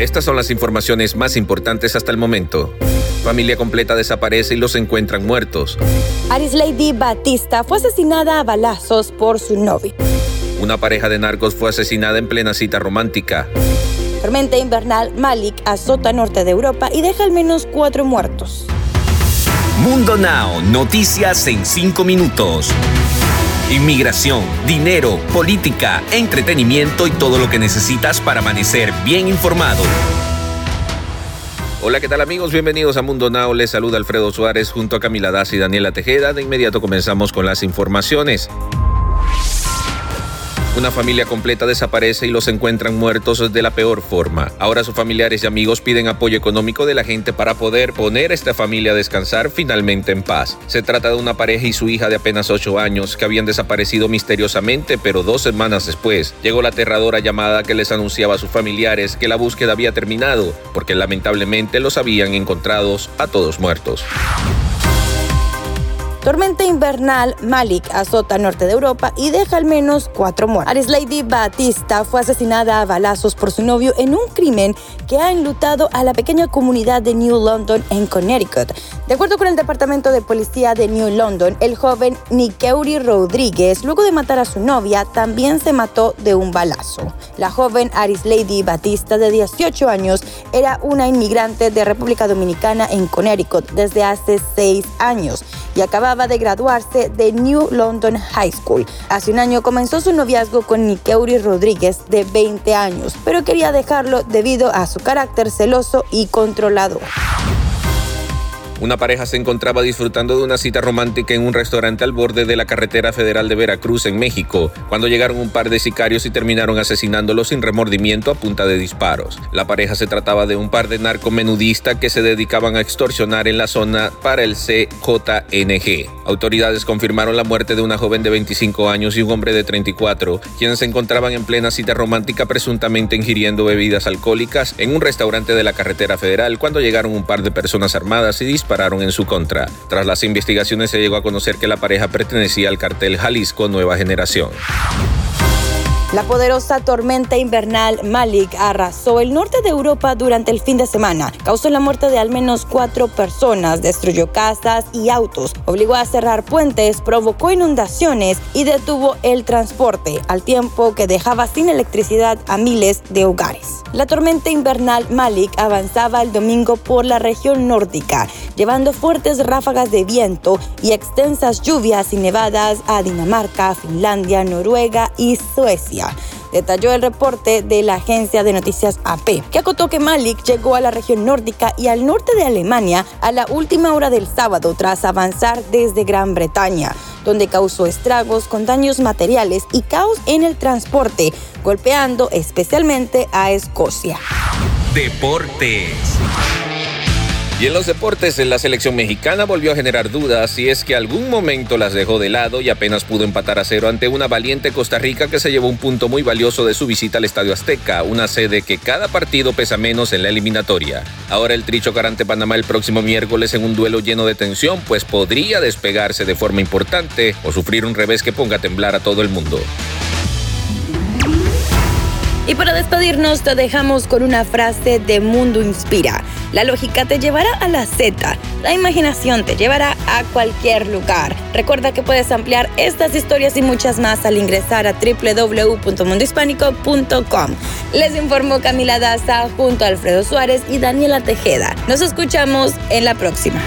Estas son las informaciones más importantes hasta el momento. Familia completa desaparece y los encuentran muertos. Aris Lady Batista fue asesinada a balazos por su novio. Una pareja de narcos fue asesinada en plena cita romántica. Tormenta invernal Malik azota norte de Europa y deja al menos cuatro muertos. Mundo Now, noticias en cinco minutos. Inmigración, dinero, política, entretenimiento y todo lo que necesitas para amanecer bien informado. Hola, ¿qué tal amigos? Bienvenidos a Mundo Now. Les saluda Alfredo Suárez junto a Camila Das y Daniela Tejeda. De inmediato comenzamos con las informaciones. Una familia completa desaparece y los encuentran muertos de la peor forma. Ahora sus familiares y amigos piden apoyo económico de la gente para poder poner a esta familia a descansar finalmente en paz. Se trata de una pareja y su hija de apenas 8 años que habían desaparecido misteriosamente, pero dos semanas después llegó la aterradora llamada que les anunciaba a sus familiares que la búsqueda había terminado, porque lamentablemente los habían encontrados a todos muertos. Tormenta invernal Malik azota norte de Europa y deja al menos cuatro muertos. Aris Lady Batista fue asesinada a balazos por su novio en un crimen que ha enlutado a la pequeña comunidad de New London en Connecticut. De acuerdo con el Departamento de Policía de New London, el joven Nikeuri Rodríguez, luego de matar a su novia, también se mató de un balazo. La joven Aris Lady Batista, de 18 años, era una inmigrante de República Dominicana en Connecticut desde hace seis años y acababa de graduarse de New London High School. Hace un año comenzó su noviazgo con Nikeuri Rodríguez, de 20 años, pero quería dejarlo debido a su carácter celoso y controlador. Una pareja se encontraba disfrutando de una cita romántica en un restaurante al borde de la carretera federal de Veracruz, en México, cuando llegaron un par de sicarios y terminaron asesinándolos sin remordimiento a punta de disparos. La pareja se trataba de un par de narcomenudistas que se dedicaban a extorsionar en la zona para el CJNG. Autoridades confirmaron la muerte de una joven de 25 años y un hombre de 34, quienes se encontraban en plena cita romántica presuntamente ingiriendo bebidas alcohólicas en un restaurante de la carretera federal cuando llegaron un par de personas armadas y dispararon pararon en su contra. Tras las investigaciones se llegó a conocer que la pareja pertenecía al cartel Jalisco Nueva Generación. La poderosa tormenta invernal Malik arrasó el norte de Europa durante el fin de semana. Causó la muerte de al menos cuatro personas, destruyó casas y autos, obligó a cerrar puentes, provocó inundaciones y detuvo el transporte, al tiempo que dejaba sin electricidad a miles de hogares. La tormenta invernal Malik avanzaba el domingo por la región nórdica, llevando fuertes ráfagas de viento y extensas lluvias y nevadas a Dinamarca, Finlandia, Noruega y Suecia detalló el reporte de la agencia de noticias AP, que acotó que Malik llegó a la región nórdica y al norte de Alemania a la última hora del sábado tras avanzar desde Gran Bretaña, donde causó estragos con daños materiales y caos en el transporte, golpeando especialmente a Escocia. Deportes. Y en los deportes, la selección mexicana volvió a generar dudas si es que algún momento las dejó de lado y apenas pudo empatar a cero ante una valiente Costa Rica que se llevó un punto muy valioso de su visita al Estadio Azteca, una sede que cada partido pesa menos en la eliminatoria. Ahora el Tricho ante Panamá el próximo miércoles en un duelo lleno de tensión, pues podría despegarse de forma importante o sufrir un revés que ponga a temblar a todo el mundo. Y para despedirnos te dejamos con una frase de Mundo Inspira. La lógica te llevará a la Z, la imaginación te llevará a cualquier lugar. Recuerda que puedes ampliar estas historias y muchas más al ingresar a www.mundohispánico.com. Les informó Camila Daza junto a Alfredo Suárez y Daniela Tejeda. Nos escuchamos en la próxima.